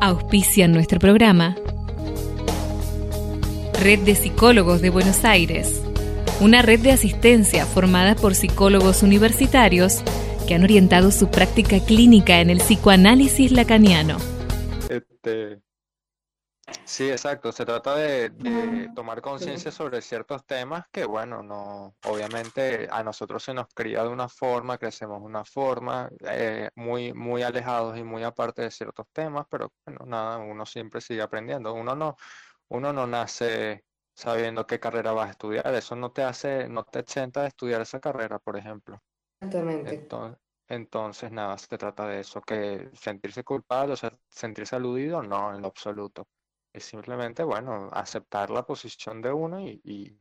Auspician nuestro programa Red de Psicólogos de Buenos Aires, una red de asistencia formada por psicólogos universitarios que han orientado su práctica clínica en el psicoanálisis lacaniano. Este, sí, exacto. Se trata de, de tomar conciencia sobre ciertos temas que, bueno, no, obviamente a nosotros se nos cría de una forma, crecemos de una forma, eh, muy, muy alejados y muy aparte de ciertos temas, pero bueno, nada, uno siempre sigue aprendiendo. Uno no, uno no nace sabiendo qué carrera vas a estudiar. Eso no te hace, no te exenta de estudiar esa carrera, por ejemplo. Exactamente. Entonces, entonces, nada, se trata de eso, que sentirse culpable, o sea, sentirse aludido, no, en lo absoluto. Es simplemente, bueno, aceptar la posición de uno y, y,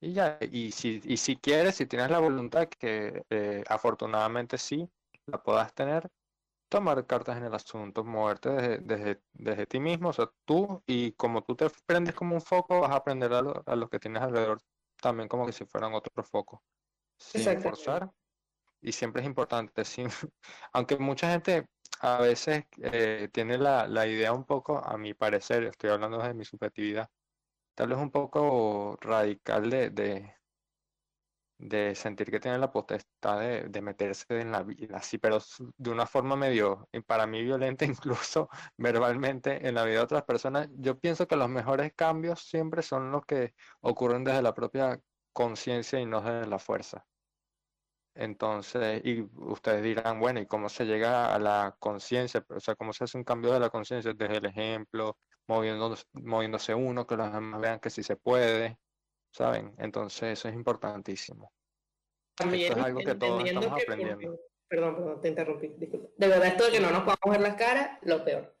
y ya. Y si, y si quieres, si tienes la voluntad, que eh, afortunadamente sí, la puedas tener, tomar cartas en el asunto, moverte desde, desde, desde ti mismo, o sea, tú, y como tú te prendes como un foco, vas a aprender a lo, a lo que tienes alrededor también como que si fueran otro foco, sin forzar. Y siempre es importante, sí, aunque mucha gente a veces eh, tiene la, la idea un poco, a mi parecer, estoy hablando desde mi subjetividad, tal vez un poco radical de, de, de sentir que tienen la potestad de, de meterse en la vida, sí, pero de una forma medio, para mí violenta, incluso verbalmente en la vida de otras personas. Yo pienso que los mejores cambios siempre son los que ocurren desde la propia conciencia y no desde la fuerza. Entonces, y ustedes dirán, bueno, ¿y cómo se llega a la conciencia? O sea, ¿cómo se hace un cambio de la conciencia? Desde el ejemplo, moviéndose, moviéndose uno, que los demás vean que sí se puede, ¿saben? Entonces, eso es importantísimo. También Esto es algo que todos estamos que aprendiendo. Perdón, perdón, te interrumpí, disculpa. De verdad, esto de que no nos podamos ver las caras, lo peor.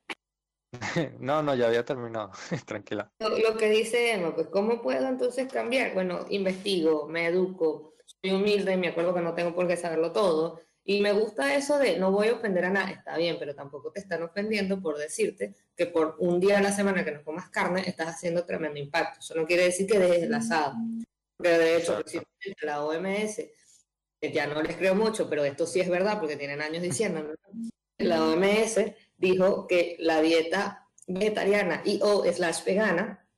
No, no, ya había terminado, tranquila. Lo, lo que dice Emma, pues, ¿cómo puedo entonces cambiar? Bueno, investigo, me educo, soy humilde, me acuerdo que no tengo por qué saberlo todo. Y me gusta eso de no voy a ofender a nadie, está bien, pero tampoco te están ofendiendo por decirte que por un día a la semana que no comas carne estás haciendo tremendo impacto. Eso no quiere decir que dejes el asado. Porque de hecho, recientemente la OMS, que ya no les creo mucho, pero esto sí es verdad porque tienen años diciéndolo, la OMS dijo que la dieta vegetariana y o slash vegana,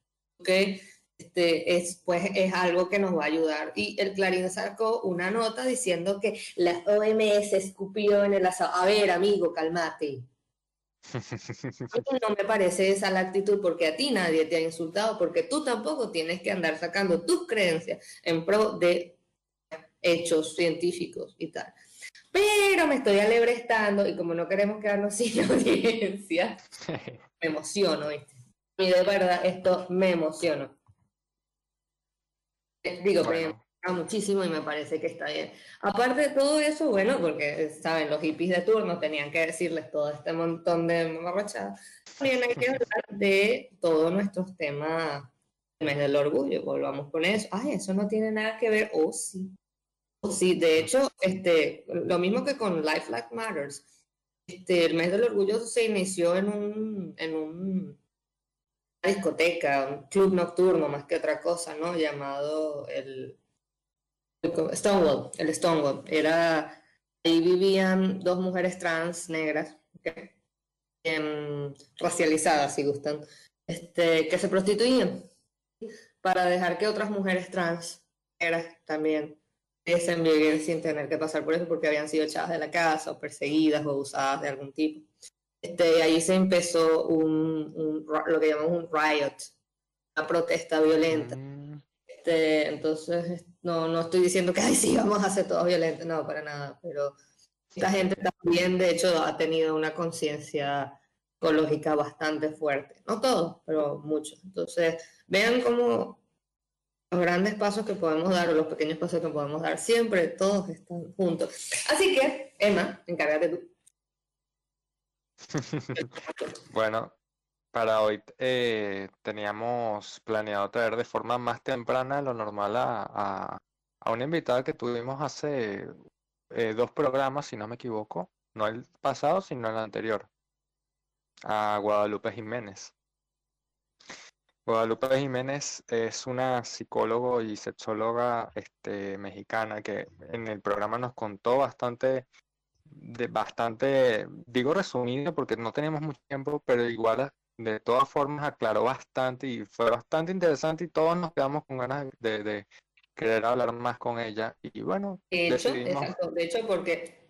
que este, es, pues, es algo que nos va a ayudar. Y el Clarín sacó una nota diciendo que la OMS escupió en el asado. A ver, amigo, mí No me parece esa la actitud porque a ti nadie te ha insultado, porque tú tampoco tienes que andar sacando tus creencias en pro de hechos científicos y tal. Pero me estoy alebrestando y como no queremos quedarnos sin audiencia, me emociono, ¿viste? Y de verdad, esto me emociona. Eh, Digo, me Bueno, emociona muchísimo y me parece que está bien. Aparte de todo eso, bueno, porque, saben, los hippies de turno tenían que decirles todo este montón de mamarrachadas. También hay que hablar de todos nuestros temas del mes del orgullo, volvamos con eso. Ay, eso no tiene nada que ver, oh sí. Oh, sí, de hecho, este, lo mismo que con Life Like Matters, este, el mes del orgullo se inició en un, en un discoteca, un club nocturno más que otra cosa, ¿no? Llamado el, Stonewall, el Stonewall. Era, ahí vivían dos mujeres trans negras, ¿ok? Em, racializadas, si gustan, este, que se prostituían para dejar que otras mujeres trans negras también pudiesen vivir sin tener que pasar por eso porque habían sido echadas de la casa o perseguidas o abusadas de algún tipo. Este, ahí se empezó un, un lo que llamamos un riot, una protesta violenta. Mm, Este, entonces, es- no, no estoy diciendo que, ay, sí, vamos a ser todos violentos, no, para nada, pero esta gente también, de hecho, ha tenido una conciencia ecológica bastante fuerte. No todos, pero muchos. Entonces, vean cómo los grandes pasos que podemos dar o los pequeños pasos que podemos dar, siempre todos están juntos. Así que, Emma, encárgate tú. Bueno, para hoy eh, teníamos planeado traer de forma más temprana lo normal a, a, a una invitada que tuvimos hace eh, dos programas, si no me equivoco, no el pasado, sino el anterior, a Guadalupe Jiménez. Guadalupe Jiménez es una psicólogo y sexóloga este, mexicana que en el programa nos contó bastante de bastante, digo resumido porque no tenemos mucho tiempo, pero igual de todas formas aclaró bastante y fue bastante interesante y todos nos quedamos con ganas de, de querer hablar más con ella. Y bueno, de hecho, de hecho porque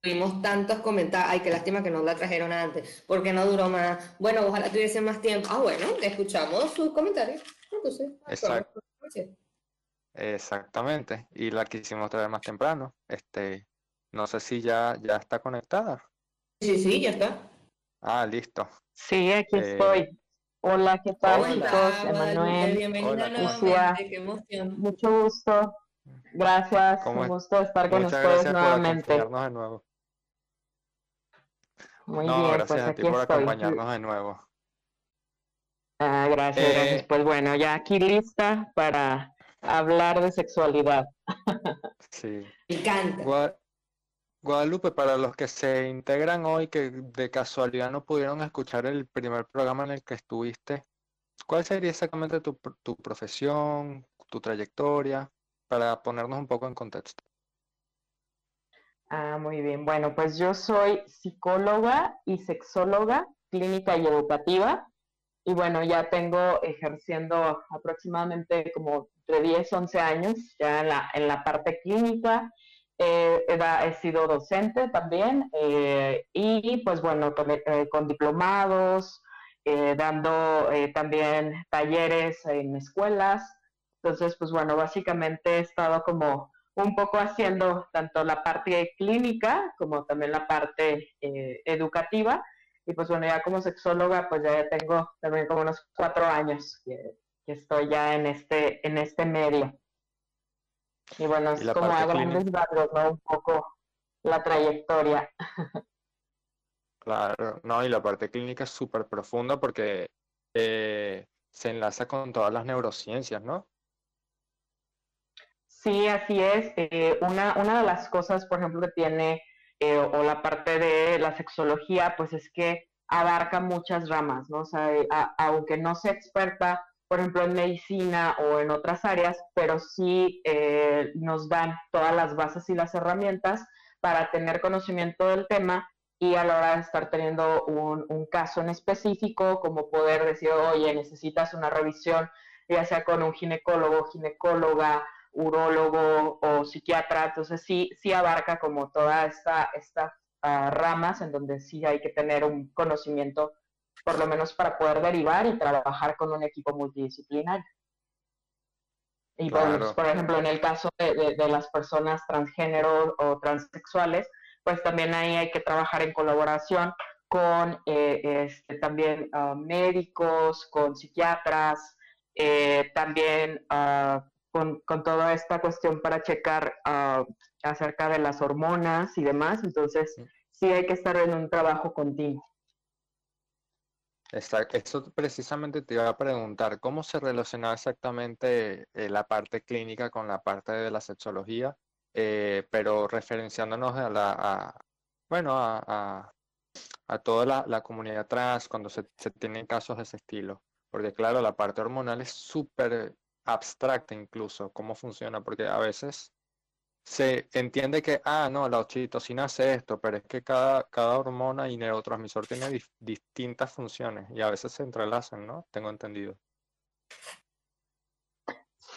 tuvimos tantos comentarios, ay, qué lástima que no la trajeron antes, porque no duró más, bueno, ojalá tuviese más tiempo, ah, bueno, escuchamos sus comentarios, Exacto. Exactamente, y la quisimos traer más temprano, este, no sé si ya, ya está conectada. Sí, sí, ya está. Ah, listo. Sí, aquí eh, estoy. Hola, ¿qué tal, chicos? Emanuel. Bienvenida nuevamente, qué emoción. Mucho gusto. Gracias, un gusto estar con ustedes nuevamente. de nuevo. Muy no, bien, gracias pues a aquí ti por estoy. acompañarnos de nuevo. Ah, gracias, Eh, gracias. Pues bueno, ya aquí lista para hablar de sexualidad. Sí. Me encanta. Gua- Guadalupe, para los que se integran hoy, que de casualidad no pudieron escuchar el primer programa en el que estuviste, ¿cuál sería exactamente tu, tu profesión, tu trayectoria, para ponernos un poco en contexto? Ah, muy bien. Bueno, pues yo soy psicóloga y sexóloga clínica y educativa. Y bueno, ya tengo ejerciendo aproximadamente como entre 10, 11 años ya en la, en la parte clínica. Eh, he, sido docente también eh, y pues bueno, con, eh, con diplomados, eh, dando también talleres en escuelas. Entonces, pues bueno, básicamente he estado como un poco haciendo tanto la parte clínica como también la parte educativa. Y pues bueno, ya como sexóloga, pues ya tengo también como unos cuatro años que, que estoy ya en este, en este medio. Y bueno, ¿Y es como a grandes rasgos, ¿no? Un poco la trayectoria. Claro, no, y la parte clínica es súper profunda porque eh, se enlaza con todas las neurociencias, ¿no? Sí, así es. Eh, una, una de las cosas, por ejemplo, que tiene, eh, o la parte de la sexología, pues es que abarca muchas ramas, ¿no? O sea, eh, a- aunque no sea experta, por ejemplo, en medicina o en otras áreas, pero sí eh, nos dan todas las bases y las herramientas para tener conocimiento del tema y a la hora de estar teniendo un, caso en específico, como poder decir, oye, necesitas una revisión, ya sea con un ginecólogo, ginecóloga, urólogo o psiquiatra, entonces sí, sí abarca como toda esta, estas ah, ramas en donde sí hay que tener un conocimiento, por lo menos para poder derivar y trabajar con un equipo multidisciplinario. Y bueno, Claro. pues, por ejemplo, en el caso de, de- de las personas transgénero o transexuales, pues también ahí hay que trabajar en colaboración con eh, este, también ah, médicos, con psiquiatras, eh, también ah, con, con toda esta cuestión para checar ah, acerca de las hormonas y demás. Entonces, sí hay que estar en un trabajo continuo. Exacto. Eso precisamente te iba a preguntar, ¿cómo se relaciona exactamente eh, la parte clínica con la parte de la sexología? Eh, pero referenciándonos a la, a, bueno, a, a, a toda la, la comunidad trans cuando se, se tienen casos de ese estilo. Porque claro, la parte hormonal es súper abstracta incluso, cómo funciona, porque a veces se entiende que, ah, no, la oxitocina hace esto, pero es que cada, cada hormona y neurotransmisor tiene dif- distintas funciones y a veces se entrelazan, ¿no? Tengo entendido.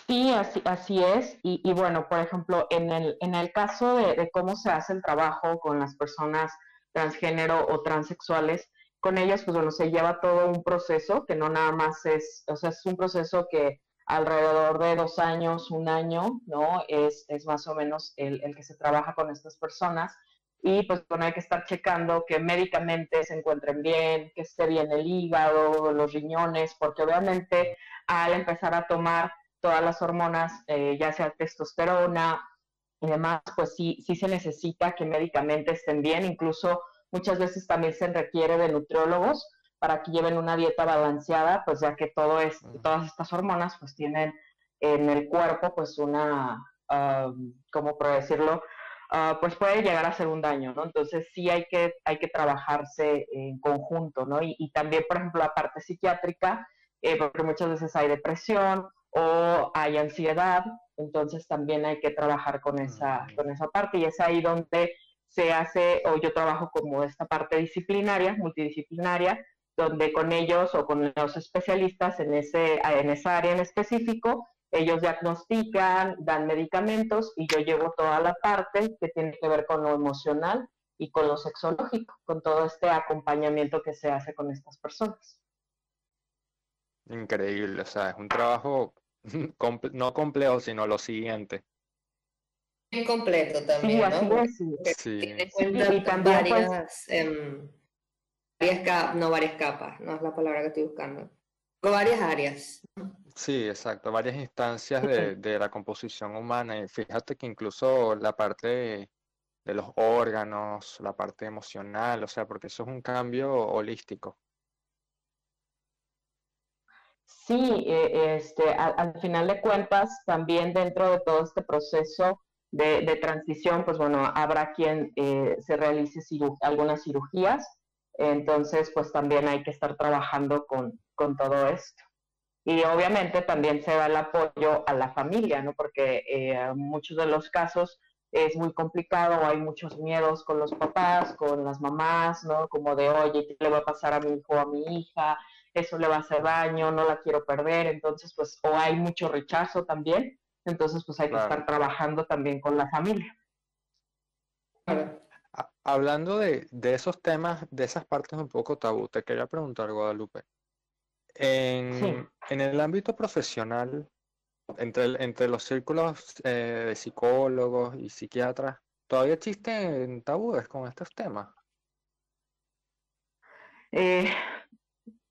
Sí, así, así es. Y, y bueno, por ejemplo, en el, en el caso de, de cómo se hace el trabajo con las personas transgénero o transexuales, con ellas, pues bueno, se lleva todo un proceso que no nada más es, o sea, es un proceso que alrededor de dos años, un año, ¿no? Es, es más o menos el, el que se trabaja con estas personas. Y pues bueno, hay que estar checando que médicamente se encuentren bien, que esté bien el hígado, los riñones, porque obviamente al empezar a tomar todas las hormonas, eh, ya sea testosterona y demás, pues sí, sí se necesita que médicamente estén bien, incluso muchas veces también se requiere de nutriólogos para que lleven una dieta balanceada, pues ya que todo es, todas estas hormonas pues tienen en el cuerpo pues una, um, ¿cómo puedo decirlo? Uh, pues puede llegar a ser un daño, ¿no? Entonces sí hay que, hay que trabajarse en conjunto, ¿no? Y, y también, por ejemplo, la parte psiquiátrica, eh, porque muchas veces hay depresión o hay ansiedad, entonces también hay que trabajar con esa, con esa parte y es ahí donde se hace, o yo trabajo como esta parte disciplinaria, multidisciplinaria, donde con ellos o con los especialistas en, ese, en esa área en específico, ellos diagnostican, dan medicamentos y yo llevo toda la parte que tiene que ver con lo emocional y con lo sexológico, con todo este acompañamiento que se hace con estas personas. Increíble, o sea, es un trabajo no complejo, sino lo siguiente. Bien completo también, ¿no? Sí. Tiene cuenta varias, em, varias no varias capas, no es la palabra que estoy buscando. Varias áreas. Sí, exacto, varias instancias de, de la composición humana. Y fíjate que incluso la parte de los órganos, la parte emocional, o sea, porque eso es un cambio holístico. Sí, e, este, al, final de cuentas, también dentro de todo este proceso de, transición, pues bueno, habrá quien eh, se realice algunas cirugías, entonces pues también hay que estar trabajando con, con, todo esto. Y obviamente también se da el apoyo a la familia, ¿no? Porque en eh, muchos de los casos es muy complicado, hay muchos miedos con los papás, con las mamás, ¿no? Como de, oye, ¿qué le va a pasar a mi hijo o a mi hija? Eso le va a hacer daño, no la quiero perder, entonces, pues, o hay mucho rechazo también, entonces, pues hay que estar trabajando también con la familia. Hablando de, de, esos temas, de esas partes un poco tabú, te quería preguntar, Guadalupe. En, en el ámbito profesional, entre, entre los círculos eh, de psicólogos y psiquiatras, ¿todavía existen tabúes con estos temas? Eh,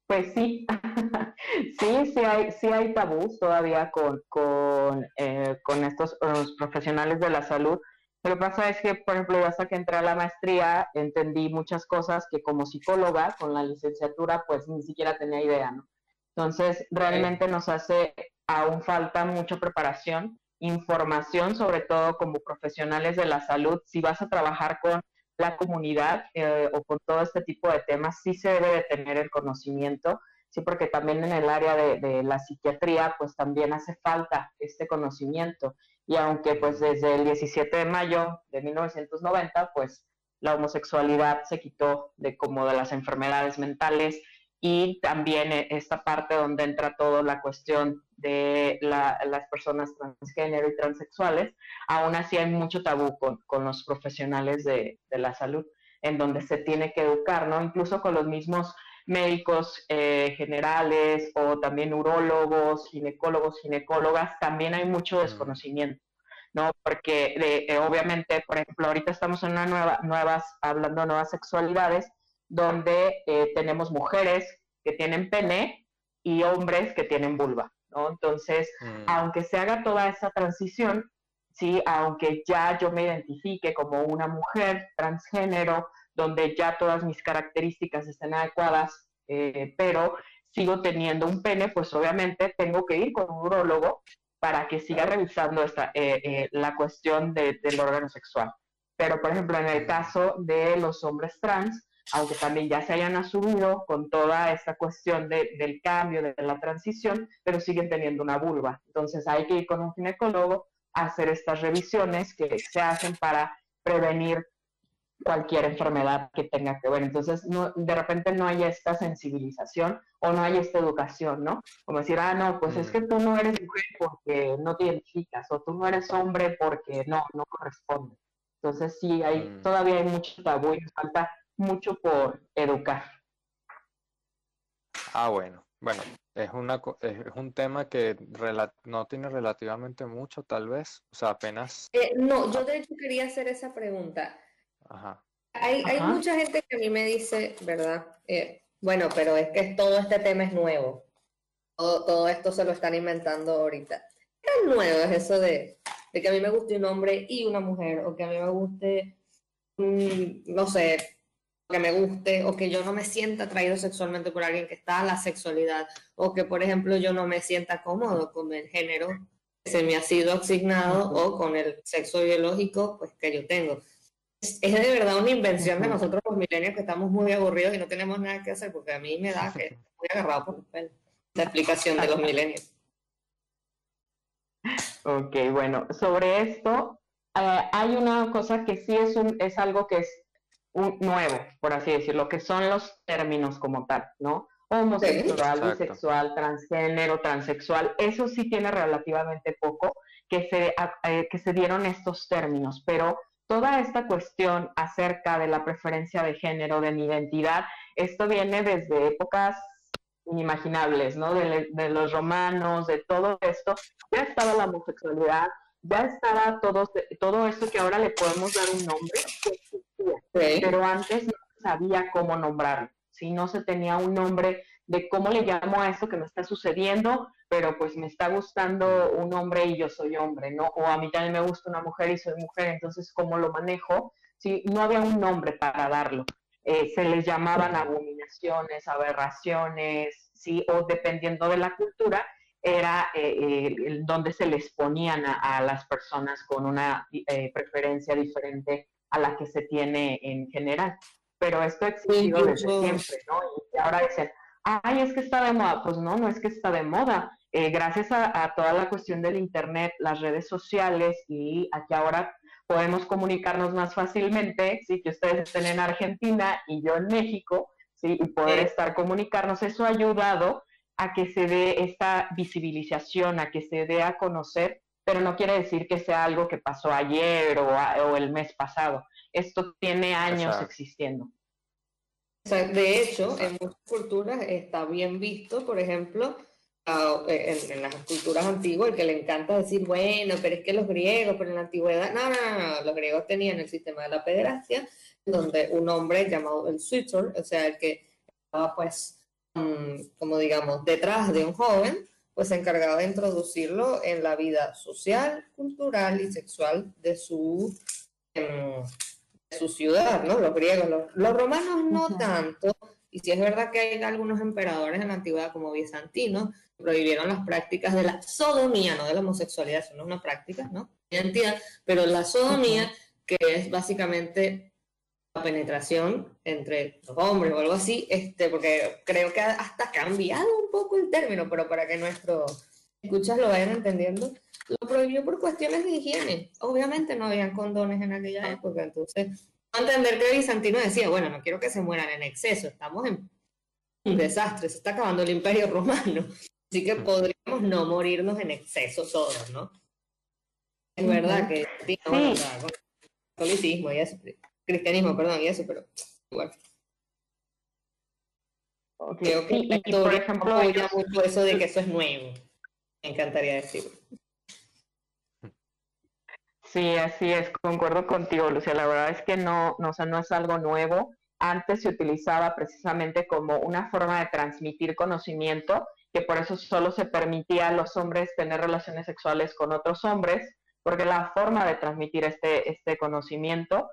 pues sí, sí, sí hay, sí hay tabús todavía con, con, eh, con estos los profesionales de la salud. Lo que pasa es que, por ejemplo, hasta que entré a la maestría, entendí muchas cosas que como psicóloga, con la licenciatura, pues ni siquiera tenía idea, ¿no? Entonces, realmente nos hace aún falta mucha preparación, información, sobre todo como profesionales de la salud. Si vas a trabajar con la comunidad eh, o con todo este tipo de temas, sí se debe de tener el conocimiento, sí, porque también en el área de, la psiquiatría, pues también hace falta este conocimiento. Y aunque pues desde el 17 de mayo de 1990, pues la homosexualidad se quitó de como de las enfermedades mentales, y también e, esta parte donde entra toda la cuestión de las personas transgénero y transexuales, aún así hay mucho tabú con, los profesionales de, la salud, en donde se tiene que educar, ¿no? Incluso con los mismos médicos eh, generales o también urólogos, ginecólogos, ginecólogas, también hay mucho desconocimiento. ¿no? Porque eh, obviamente, por ejemplo, ahorita estamos en una nueva, nuevas, hablando de nuevas sexualidades, donde eh, tenemos mujeres que tienen pene y hombres que tienen vulva, ¿no? Entonces, mm. aunque se haga toda esa transición, sí, aunque ya yo me identifique como una mujer transgénero, donde ya todas mis características estén adecuadas, eh, pero sigo teniendo un pene, pues obviamente tengo que ir con un urologo para que siga revisando esta, eh, la cuestión del órgano sexual. Pero, por ejemplo, en el caso de los hombres trans, aunque también ya se hayan asumido con toda esta cuestión del cambio, de la transición, pero siguen teniendo una vulva. Entonces hay que ir con un ginecólogo a hacer estas revisiones que se hacen para prevenir cualquier enfermedad que tenga que ver. Entonces, de repente no hay esta sensibilización o no hay esta educación, ¿no? Como decir, ah, no, pues es que tú no eres mujer porque no te identificas, o tú no eres hombre porque no, no corresponde. Entonces, sí, hay, mm. todavía hay mucho tabú y falta mucho por educar. Ah, bueno. Bueno, es, una, es un tema que no tiene relativamente mucho, tal vez. O sea, apenas. Eh, no, yo de hecho quería hacer esa pregunta. Ajá. Hay, hay mucha gente que a mí me dice, ¿verdad? Eh, bueno, pero es que todo este tema es nuevo. Todo, todo, esto se lo están inventando ahorita. ¿Qué tan nuevo es eso de, de, que a mí me guste un hombre y una mujer? O que a mí me guste, no sé, que me guste o que yo no me sienta atraído sexualmente por alguien que está en la sexualidad o que, por ejemplo, yo no me sienta cómodo con el género que se me ha sido asignado o con el sexo biológico pues, que yo tengo. Es, de verdad una invención de nosotros los milenios que estamos muy aburridos y no tenemos nada que hacer porque a mí me da que estoy muy agarrado por la explicación de los milenios. Ok, bueno, sobre esto, eh, hay una cosa que sí es, un, es algo que es un, nuevo, por así decirlo, que son los términos como tal, ¿no? Homosexual, bisexual, transgénero, transexual, eso sí tiene relativamente poco que se, eh, que se dieron estos términos, pero toda esta cuestión acerca de la preferencia de género, de mi identidad, esto viene desde épocas inimaginables, ¿no? De, de, los romanos, de todo esto, ya estaba la homosexualidad, ya estaba todo, todo esto que ahora le podemos dar un nombre, pero antes no sabía cómo nombrarlo, si no se tenía un nombre de cómo le llamo a esto que me está sucediendo, pero pues me está gustando un hombre y yo soy hombre, ¿no? O a mí también me gusta una mujer y soy mujer, entonces ¿cómo lo manejo? Sí, no había un nombre para darlo. Eh, se les llamaban abominaciones, aberraciones, sí, o dependiendo de la cultura, era eh, donde se les ponían a, las personas con una eh, preferencia diferente a la que se tiene en general. Pero esto ha existido desde siempre, ¿no? Y ahora dicen, ay, es que está de moda. Pues no, no es que está de moda. Eh, gracias a, a, toda la cuestión del Internet, las redes sociales y aquí ahora podemos comunicarnos más fácilmente, sí, que ustedes estén en Argentina y yo en México, sí, y poder estar comunicarnos, eso ha ayudado a que se dé esta visibilización, a que se dé a conocer, pero no quiere decir que sea algo que pasó ayer o, el mes pasado. Esto tiene años existiendo. De hecho, en muchas culturas está bien visto, por ejemplo, en, las culturas antiguas, el que le encanta decir, bueno, pero es que los griegos, pero en la antigüedad, no, no, no, los griegos tenían el sistema de la pederastia, donde un hombre llamado el suitor, o sea, el que estaba pues Mm, como digamos, detrás de un joven, pues se encargaba de introducirlo en la vida social, cultural y sexual de su, em, su ciudad, ¿no? Los griegos, los, romanos no tanto, y si es verdad que hay algunos emperadores en la antigüedad como Bizantino, prohibieron las prácticas de la sodomía, no de la homosexualidad, eso no es una práctica, ¿no? Identidad, pero la sodomía, que es básicamente penetración entre los hombres o algo así, este, porque creo que hasta ha cambiado un poco el término, pero para que nuestros escuchas lo vayan entendiendo, lo prohibió por cuestiones de higiene. Obviamente no habían condones en aquella época, entonces, entender que Bizantino decía, bueno, no quiero que se mueran en exceso, estamos en un desastre, se está acabando el imperio romano, así que podríamos no morirnos en exceso todos, ¿no? Es verdad que, sí, bueno, catolicismo y eso, cristianismo, perdón, y eso, pero igual. Creo que y, por ejemplo, apoya mucho eso de que eso es nuevo. Me encantaría decirlo. Sí, así es, concuerdo contigo, Lucia. La verdad es que no, no, o no es algo nuevo. Antes se utilizaba precisamente como una forma de transmitir conocimiento, que por eso solo se permitía a los hombres tener relaciones sexuales con otros hombres, porque la forma de transmitir este, este conocimiento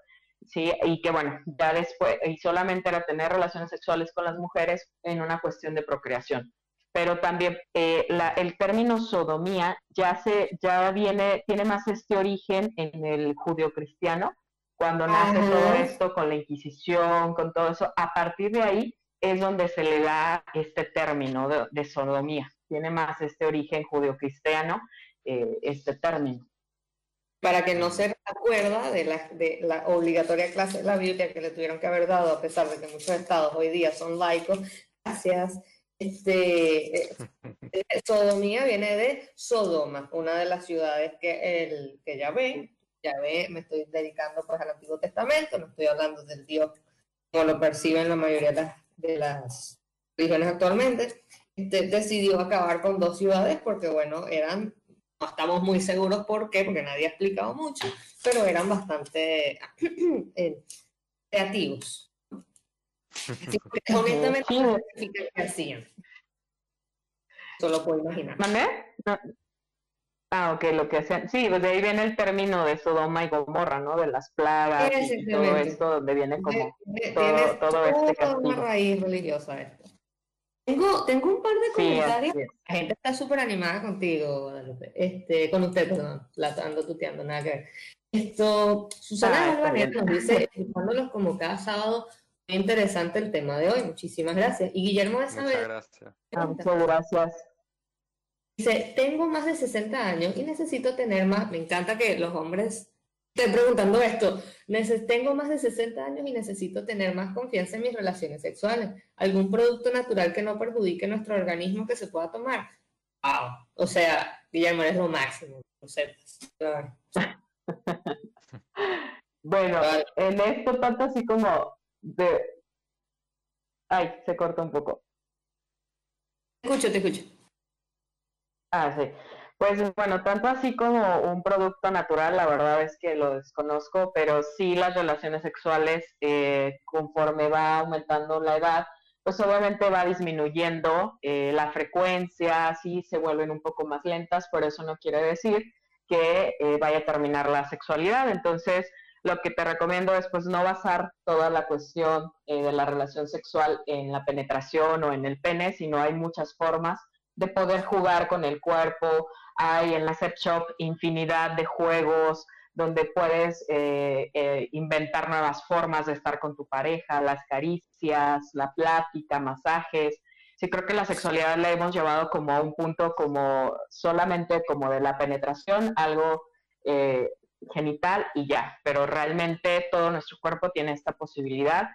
¿sí? Y que bueno, ya después, y solamente era tener relaciones sexuales con las mujeres en una cuestión de procreación. Pero también eh, la, el término sodomía ya se, ya viene, tiene más este origen en el judio-cristiano, cuando nace todo esto con la Inquisición, con todo eso, a partir de ahí es donde se le da este término de, sodomía. Tiene más este origen judio-cristiano, eh, este término para que no se acuerda de la, de la obligatoria clase de la Biblia que le tuvieron que haber dado, a pesar de que muchos estados hoy día son laicos. Gracias. Este, eh, eh, sodomía viene de Sodoma, una de las ciudades que, el, que ya ve, ya ve, me estoy dedicando pues al Antiguo Testamento, no estoy hablando del Dios como lo perciben la mayoría de las, de religiones actualmente, este, decidió acabar con dos ciudades porque, bueno, eran no estamos muy seguros por qué, porque nadie ha explicado mucho, pero eran bastante eh, creativos. honestamente, no qué hacían. Solo puedo imaginar. ¿Mandé? Ah, ok, lo que hacían. Sí, pues de ahí viene el término de Sodoma y Gomorra, ¿no? De las plagas y todo esto, donde viene como todo, todo este castigo. una raíz religiosa esto. Tengo, tengo un par de comentarios. la gente está súper animada contigo, Este, con usted, perdón. La ando tuteando, nada que ver. Esto, Susana ah, nos dice, escuchándolos como cada sábado, interesante el tema de hoy. Muchísimas gracias. Y Guillermo de Saber. gracias. Ah, muchas gracias. Dice, tengo más de 60 años y necesito tener más. Me encanta que los hombres Estoy preguntando esto. tengo más de 60 años y necesito tener más confianza en mis relaciones sexuales. ¿Algún producto natural que no perjudique nuestro organismo que se pueda tomar? Wow. O sea, Guillermo, es lo máximo. bueno, en esto tanto así como de... Ay, se corta un poco. Te escucho, te escucho. Ah, sí. Pues bueno, tanto así como un producto natural, la verdad es que lo desconozco, pero sí las relaciones sexuales, eh, conforme va aumentando la edad, pues obviamente va disminuyendo eh, la frecuencia, sí se vuelven un poco más lentas, pero eso no quiere decir que eh, vaya a terminar la sexualidad. Entonces, lo que te recomiendo es pues no basar toda la cuestión de la relación sexual en la penetración o en el pene, sino hay muchas formas de poder jugar con el cuerpo, hay en la Sex Shop infinidad de juegos donde puedes eh, eh, inventar nuevas formas de estar con tu pareja, las caricias, la plática, masajes. Sí, creo que la sexualidad la hemos llevado como a un punto como solamente como de la penetración, algo eh, genital y ya, pero realmente todo nuestro cuerpo tiene esta posibilidad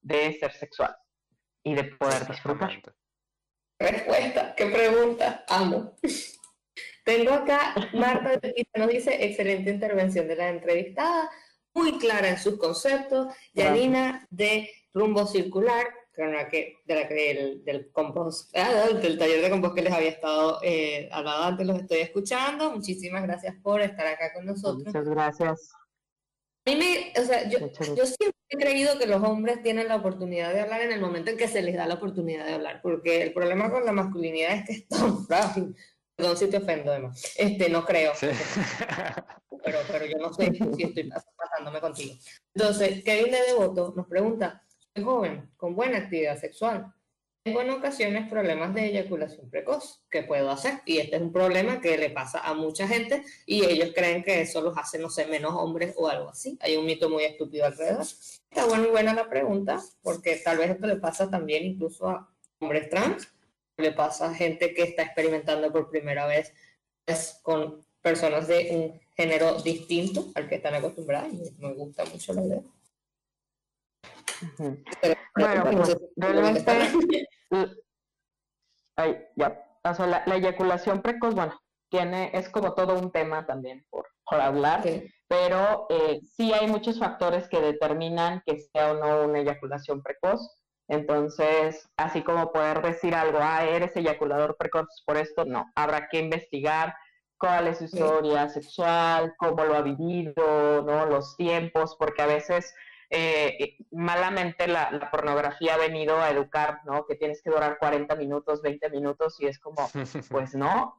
de ser sexual y de poder disfrutar. Respuesta, qué pregunta, amo. Tengo acá, Marta nos dice, excelente intervención de la entrevistada, muy clara en sus conceptos. Yanina de Rumbo Circular, que, de la que del, compost, ah, del taller de compost que les había estado eh, hablando antes, los estoy escuchando. Muchísimas gracias por estar acá con nosotros. Muchas gracias. A mí me, o sea, yo, yo, siempre he creído que los hombres tienen la oportunidad de hablar en el momento en que se les da la oportunidad de hablar, porque el problema con la masculinidad es que es tan frágil. Perdón si te ofendo, Emma. Este, no creo. Pero, pero yo no sé si estoy pasándome contigo. Entonces, Kevin de Devoto nos pregunta, joven, con buena actividad sexual. Tengo en ocasiones problemas de eyaculación precoz. ¿Qué puedo hacer? Y este es un problema que le pasa a mucha gente y ellos creen que eso los hace, no sé, menos hombres o algo así. Hay un mito muy estúpido alrededor. Está bueno y buena la pregunta, porque tal vez esto le pasa también incluso a hombres trans le pasa a gente que está experimentando por primera vez es con personas de un género distinto al que están acostumbrados. me gusta mucho la idea. Bueno, pues, realmente, ya. la, eyaculación precoz, bueno, tiene, es como todo un tema también por, por hablar, pero eh, sí hay muchos factores que determinan que sea o no una eyaculación precoz. Entonces, así como poder decir algo, ah, eres eyaculador precoz por esto, no, habrá que investigar cuál es su historia sexual, cómo lo ha vivido, ¿no? Los tiempos, porque a veces eh, malamente la, pornografía ha venido a educar, ¿no? Que tienes que durar 40 minutos, 20 minutos y es como, pues no,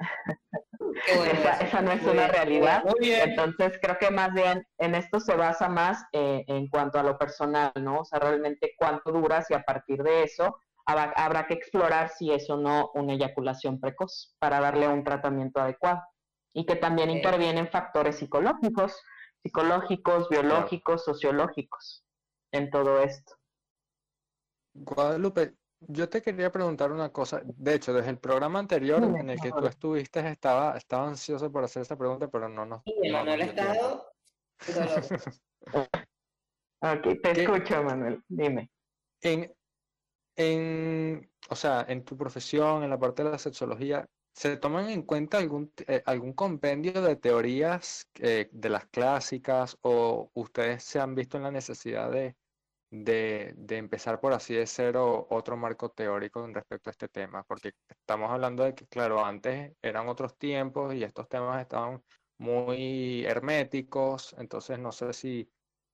esa, no es una realidad. Entonces creo que más bien en esto se basa más eh, en cuanto a lo personal, ¿no? O sea, realmente cuánto duras y a partir de eso habrá, que explorar si es o no una eyaculación precoz para darle un tratamiento adecuado y que también intervienen factores psicológicos psicológicos, biológicos, sociológicos en todo esto. Guadalupe, yo te quería preguntar una cosa. De hecho, desde el programa anterior en el que tú estuviste, estaba, estaba ansioso por hacer esta pregunta, pero no nos. Sí, Manuel ha estado. ok, te escucho, Manuel. Dime. En, en, o sea, en tu profesión, en la parte de la sexología, ¿Se toman en cuenta algún, eh, algún compendio de teorías eh, de las clásicas o ustedes se han visto en la necesidad de, de, empezar, por así decirlo, otro marco teórico con respecto a este tema? Porque estamos hablando de que, claro, antes eran otros tiempos y estos temas estaban muy herméticos, entonces no sé si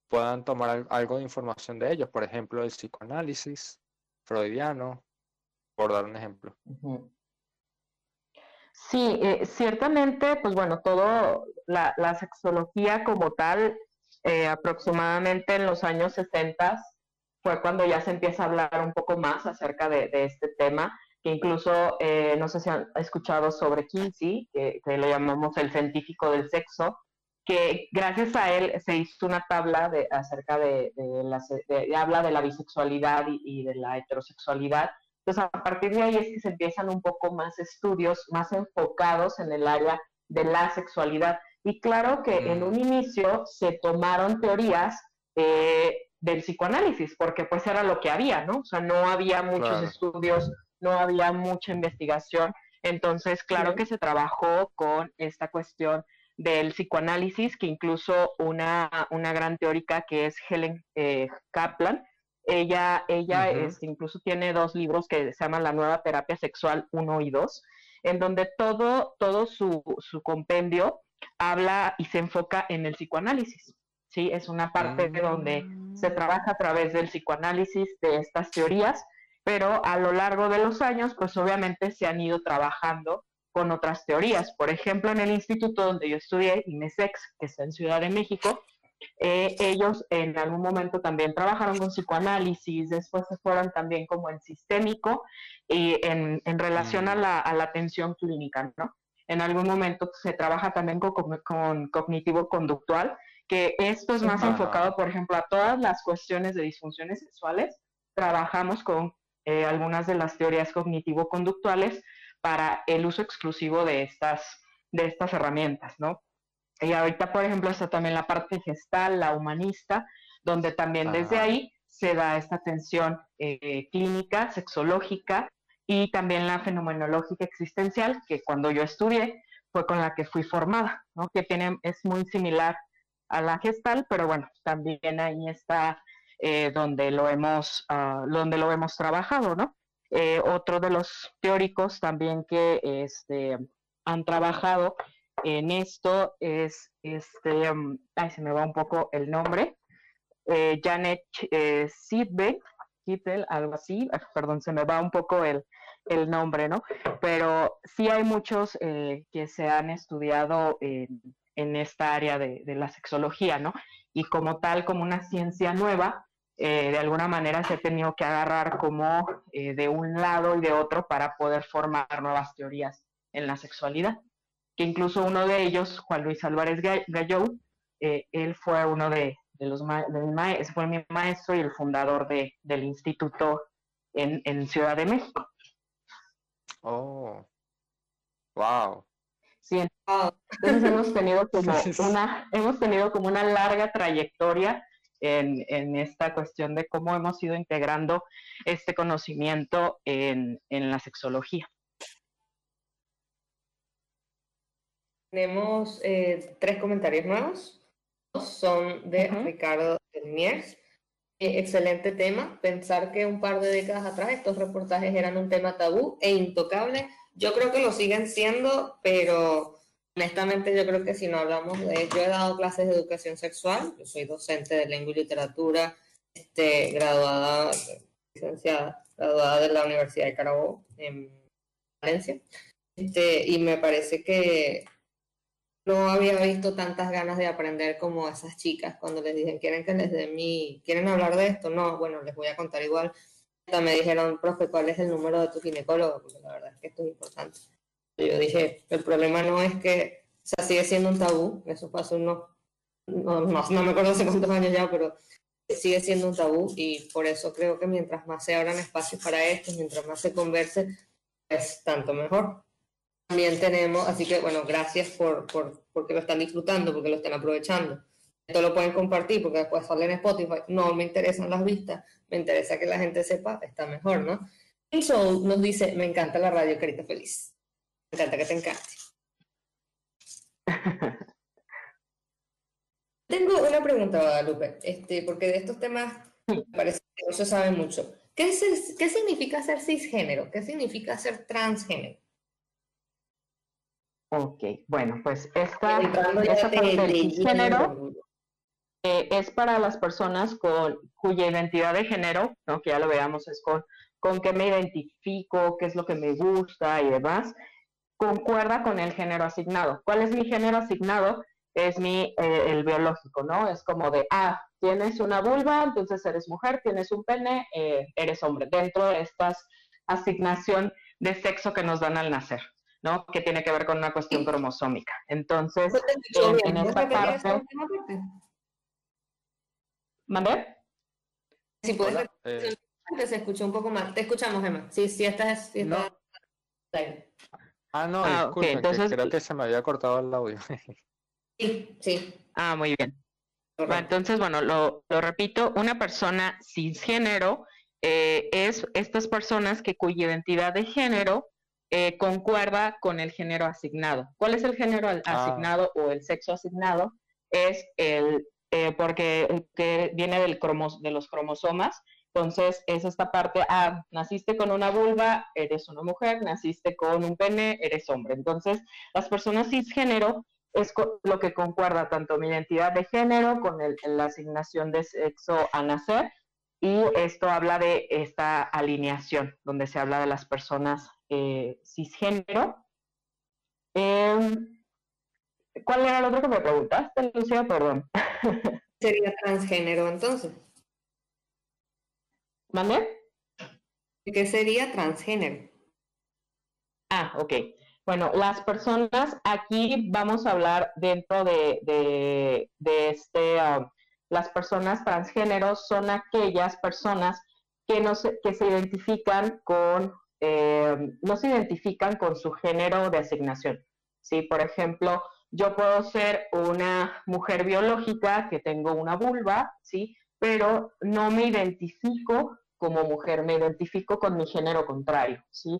puedan tomar algo de información de ellos, por ejemplo, el psicoanálisis freudiano, por dar un ejemplo. Sí, eh, ciertamente, pues bueno, todo la, sexología como tal, eh, aproximadamente en los años 60 fue cuando ya se empieza a hablar un poco más acerca de, este tema, que incluso, eh, no sé si han escuchado sobre Kinsey, que, le llamamos el científico del sexo, que gracias a él se hizo una tabla de, acerca de, de, habla de la bisexualidad y de la heterosexualidad, entonces, a partir de ahí es que se empiezan un poco más estudios más enfocados en el área de la sexualidad. Y claro que en un mm. inicio se tomaron teorías eh, del psicoanálisis, porque pues era lo que había, ¿no? O sea, no había muchos estudios, no había mucha investigación. Entonces, claro que se trabajó con esta cuestión del psicoanálisis, que incluso una, una gran teórica que es Helen eh, Kaplan, ella, ella este, incluso tiene dos libros que se llaman La Nueva Terapia Sexual 1 y 2, en donde todo, todo su, su compendio habla y se enfoca en el psicoanálisis. ¿sí? Es una parte de donde se trabaja a través del psicoanálisis de estas teorías, pero a lo largo de los años, pues obviamente se han ido trabajando con otras teorías. Por ejemplo, en el instituto donde yo estudié, INESEX, que está en Ciudad de México, eh, ellos en algún momento también trabajaron con psicoanálisis, después se fueron también como en sistémico y en, en relación a, mm. la, a la atención clínica, ¿no? En algún momento se trabaja también con, con cognitivo-conductual, que esto es más enfocado, por ejemplo, a todas las cuestiones de disfunciones sexuales. Trabajamos con eh, algunas de las teorías cognitivo-conductuales para el uso exclusivo de estas, de estas herramientas, ¿no? Y ahorita, por ejemplo, está también la parte gestal, la humanista, donde también desde ahí se da esta atención eh, clínica, sexológica y también la fenomenológica existencial, que cuando yo estudié fue con la que fui formada, ¿no? que tiene, es muy similar a la gestal, pero bueno, también ahí está eh, donde, lo hemos, ah, donde lo hemos trabajado, ¿no? Eh, otro de los teóricos también que este, han trabajado en esto es, este, mm, ay, se me va un poco el nombre, eh, Janet eh, Sidbeck, algo así, ah, perdón, se me va un poco el, el nombre, ¿no? Pero sí hay muchos que se han estudiado en, esta área de, la sexología, ¿no? Y como tal, como una ciencia nueva, eh, de alguna manera se ha tenido que agarrar como eh, de un lado y de otro para poder formar nuevas teorías en la sexualidad. Que incluso uno de ellos, Juan Luis Álvarez Gallou, eh, él fue uno de, de los de fue mi maestro y el fundador de, del instituto en, en Ciudad de México. Oh, wow. Sí, entonces hemos tenido como una, hemos tenido como una larga trayectoria en, esta cuestión de cómo hemos ido integrando este conocimiento en, la sexología. Tenemos eh, tres comentarios nuevos. Son de Ricardo Mies. Eh, excelente tema. Pensar que un par de décadas atrás estos reportajes eran un tema tabú e intocable. Yo creo que lo siguen siendo, pero Honestamente, yo creo que si no hablamos de... Yo he dado clases de educación sexual, yo soy docente de lengua y literatura, este, graduada, licenciada, graduada de la Universidad de Carabobo, en Valencia, este, y me parece que no había visto tantas ganas de aprender como esas chicas cuando les dije, ¿quieren que les dé mi... ¿Quieren hablar de esto? No, bueno, les voy a contar igual. Me dijeron, profe, ¿cuál es el número de tu ginecólogo? Porque la verdad es que esto es importante. Yo dije, el problema no es que, o sea, sigue siendo un tabú, eso pasó unos, no, no, no me acuerdo hace cuántos años ya, pero sigue siendo un tabú y por eso creo que mientras más se abran espacios para esto, mientras más se converse, es tanto mejor. También tenemos, así que bueno, gracias por, por porque lo están disfrutando, porque lo están aprovechando. Esto lo pueden compartir porque después sale en Spotify. No me interesan las vistas, me interesa que la gente sepa, está mejor, ¿no? Soul nos dice, me encanta la radio, carita feliz. Me encanta que te encante. Tengo una pregunta, Guadalupe, este, porque de estos temas me parece que no se sabe mucho. ¿Qué, es, ¿Qué significa ser cisgénero? ¿Qué significa ser transgénero? Ok, bueno, pues esta, esta parte del cisgénero eh, es para las personas con cuya identidad de género, ¿no? que ya lo veamos, es con, con qué me identifico, qué es lo que me gusta y demás concuerda con el género asignado. ¿Cuál es mi género asignado? Es mi, eh, el biológico, ¿no? Es como de, ah, tienes una vulva, entonces eres mujer, tienes un pene, eh, eres hombre, dentro de esta asignación de sexo que nos dan al nacer, ¿no? Que tiene que ver con una cuestión cromosómica. Entonces, en, esta parte... ¿Mandé? Si puedes, eh... se escucha un poco mal. Te escuchamos, Emma. Sí, sí, estás... Sí, Ah, no, ah, entonces... creo que se me había cortado el audio. Sí, sí. Ah, muy bien. entonces, bueno, lo, repito, una persona cisgénero eh, es estas personas que cuya identidad de género eh, concuerda con el género asignado. ¿Cuál es el género ah. asignado o el sexo asignado? Es el, eh, porque que viene del cromos, de los cromosomas, entonces es esta parte, ah, naciste con una vulva, eres una mujer, naciste con un pene, eres hombre. Entonces, las personas cisgénero es lo que concuerda tanto mi identidad de género con la asignación de sexo a nacer y esto habla de esta alineación donde se habla de las personas eh, cisgénero. Em, ¿Cuál era el otro que me preguntaste, Lucía? Perdón. Sería transgénero entonces. ¿Mande? ¿Qué sería transgénero? Ah, ok. Bueno, las personas, aquí vamos a hablar dentro de, de, este, um, las personas transgéneros son aquellas personas que, no se, que se identifican con, eh, no se identifican con su género de asignación. ¿sí? Por ejemplo, yo puedo ser una mujer biológica que tengo una vulva, ¿sí? pero no me identifico como mujer, me identifico con mi género contrario, ¿sí?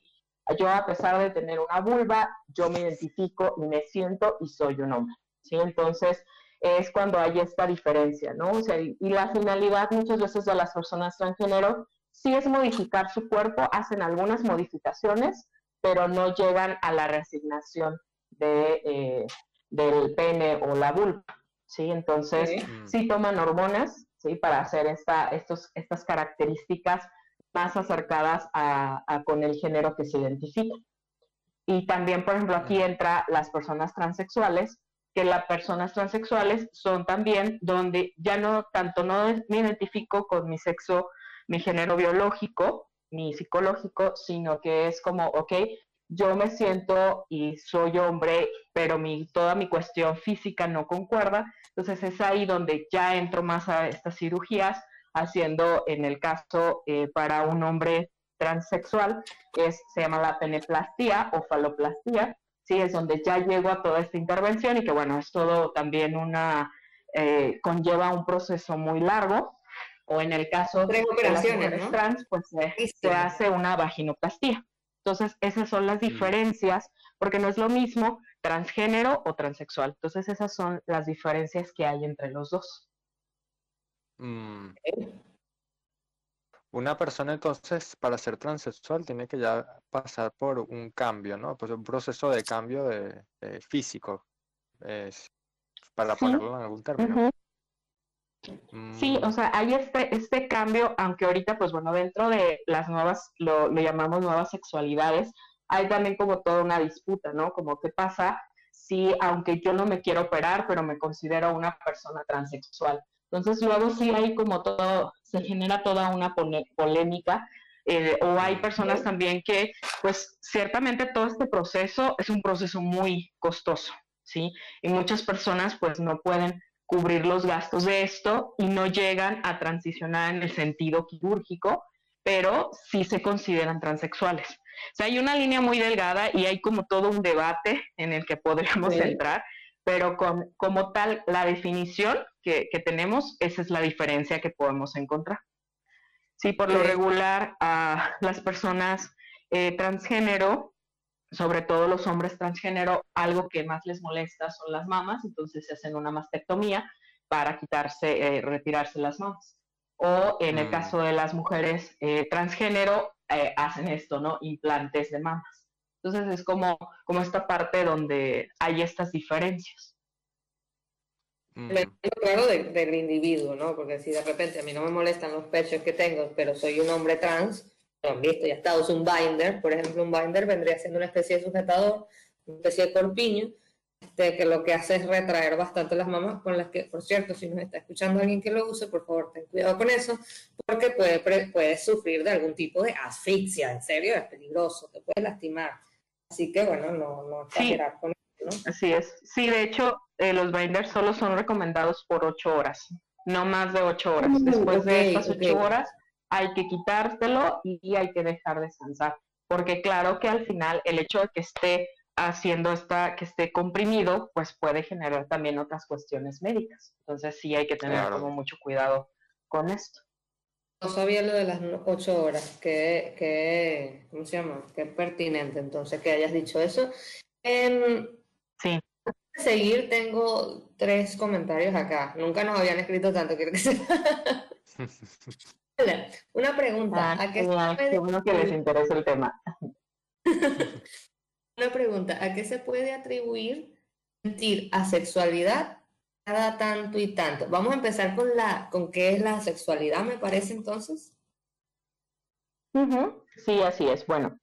Yo a pesar de tener una vulva, yo me identifico y me siento y soy un hombre, ¿sí? Entonces es cuando hay esta diferencia, ¿no? O y la finalidad muchas veces de las personas transgénero sí es modificar su cuerpo, hacen algunas modificaciones, pero no llegan a la resignación de, eh, del pene o la vulva, ¿sí? Entonces sí toman hormonas, para hacer esta, estos, estas características más acercadas a, con el género que se identifica. Y también, por ejemplo, aquí entra las personas transexuales, que las personas transexuales son también donde ya no tanto no me identifico con mi sexo, mi género biológico, ni psicológico, sino que es como, ok, yo me siento y soy hombre, pero mi, toda mi cuestión física no concuerda, entonces es ahí donde ya entro más a estas cirugías, haciendo en el caso eh, para un hombre transexual, es, se llama la peneplastía o faloplastía, sí, es donde ya llego a toda esta intervención y que bueno, es todo también una, eh, conlleva un proceso muy largo, o en el caso de las mujeres trans, pues se hace una vaginoplastía. Entonces, esas son las diferencias, porque no es lo mismo transgénero o transexual. Entonces, esas son las diferencias que hay entre los dos. Mm. Una persona entonces para ser transexual tiene que ya pasar por un cambio, ¿no? Pues un proceso de cambio de, físico, para ponerlo en algún término. Sí, o mm. sea, hay este, este cambio, aunque ahorita, pues bueno, dentro de las nuevas, lo, llamamos nuevas sexualidades, hay también como toda una disputa, ¿no? Como qué pasa si, aunque yo no me quiero operar, pero me considero una persona transexual. Entonces luego sí hay como todo, se genera toda una polémica, eh, o hay personas también que, pues ciertamente todo este proceso es un proceso muy costoso, ¿sí? Y muchas personas pues no pueden cubrir los gastos de esto y no llegan a transicionar en el sentido quirúrgico, pero sí se consideran transexuales. O sea, hay una línea muy delgada y hay como todo un debate en el que podríamos entrar, pero con, como tal, la definición que, tenemos, esa es la diferencia que podemos encontrar. Sí, por lo regular, a las personas eh, transgénero sobre todo los hombres transgénero, algo que más les molesta son las mamas, entonces se hacen una mastectomía para quitarse, eh, retirarse las mamas. O en el mm. caso de las mujeres eh, transgénero, eh, hacen esto, ¿no? Implantes de mamas. Entonces es como, como esta parte donde hay estas diferencias. Mm. claro del individuo, ¿no? Porque si de repente a mí no me molestan los pechos que tengo, pero soy un hombre trans, han visto, ya está, es un binder, por ejemplo, un binder vendría siendo una especie de sujetador, una especie de corpiño, este, que lo que hace es retraer bastante las mamas con las que, por cierto, si nos está escuchando alguien que lo use, por favor, ten cuidado con eso, porque puede, puede sufrir de algún tipo de asfixia, en serio, es peligroso, te puede lastimar. Así que, bueno, no, no exagerar con eso, ¿no? Así es. Sí, de hecho, eh, los binders solo son recomendados por ocho horas, no más de ocho horas. Mm, Después de estas ocho horas, hay que quitárselo y hay que dejar descansar. Porque claro que al final el hecho de que esté haciendo esta que esté comprimido, pues puede generar también otras cuestiones médicas. Entonces sí hay que tener como mucho cuidado con esto. No sabía lo de las ocho horas, que, que, ¿cómo se llama? Qué pertinente entonces que hayas dicho eso. Eh, sí. Seguir, tengo tres comentarios acá. Nunca nos habían escrito tanto, quiero que sepa. Una pregunta. Ah, ¿a qué, se que les interesa el tema. Una pregunta. ¿A qué se puede atribuir sentir asexualidad cada tanto y tanto? Vamos a empezar con la con qué es la sexualidad, me parece entonces. Sí, así es. Bueno,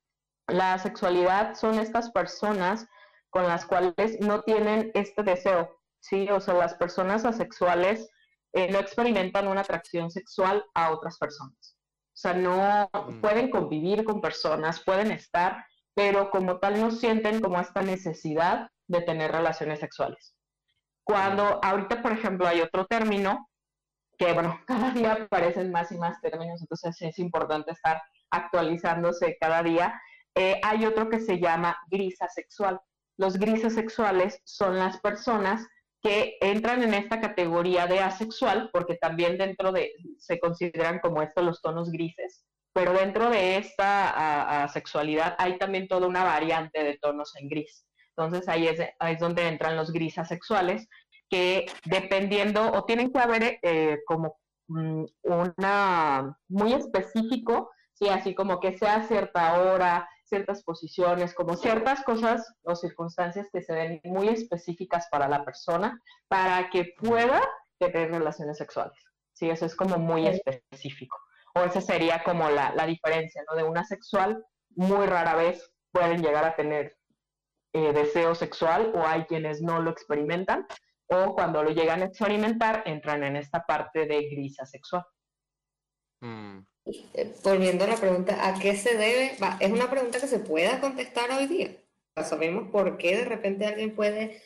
la sexualidad son estas personas con las cuales no tienen este deseo, ¿sí? O sea, las personas asexuales eh, no experimentan una atracción sexual a otras personas. O sea, no mm. pueden convivir con personas, pueden estar, pero como tal no sienten como esta necesidad de tener relaciones sexuales. Cuando mm. ahorita, por ejemplo, hay otro término que, bueno, cada día aparecen más y más términos, entonces es importante estar actualizándose cada día. Eh, hay otro que se llama gris asexual. Los grises sexuales son las personas que entran en esta categoría de asexual, porque también dentro de, se consideran como estos los tonos grises, pero dentro de esta asexualidad hay también toda una variante de tonos en gris. Entonces ahí es, donde entran los grises asexuales, que dependiendo, o tienen que haber eh, como mm, una muy específico, sí, así como que sea cierta hora, ciertas posiciones, como ciertas cosas o circunstancias que se den muy específicas para la persona para que pueda tener relaciones sexuales. Sí, eso es como muy específico. O esa sería como la, la diferencia, ¿no? De una sexual, muy rara vez pueden llegar a tener eh, deseo sexual o hay quienes no lo experimentan o cuando lo llegan a experimentar entran en esta parte de grisa sexual. Mm. Volviendo a la pregunta, ¿a qué se debe? es una pregunta que se pueda contestar hoy día. Sabemos por qué de repente alguien puede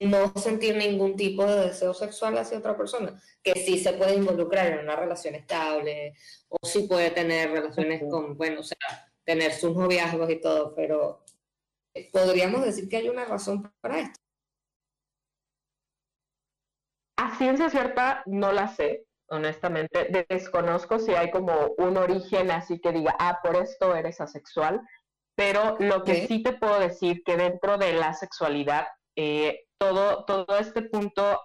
no sentir ningún tipo de deseo sexual hacia otra persona, que sí se puede involucrar en una relación estable, o sí puede tener relaciones con, bueno, o sea, tener sus noviazgos y todo, pero eh, podríamos decir que hay una razón para esto. A ciencia cierta no la sé, honestamente. Desconozco si hay como un origen así que diga, ah, por esto eres asexual, pero lo que sí te puedo decir que dentro de la sexualidad, eh, todo, todo este punto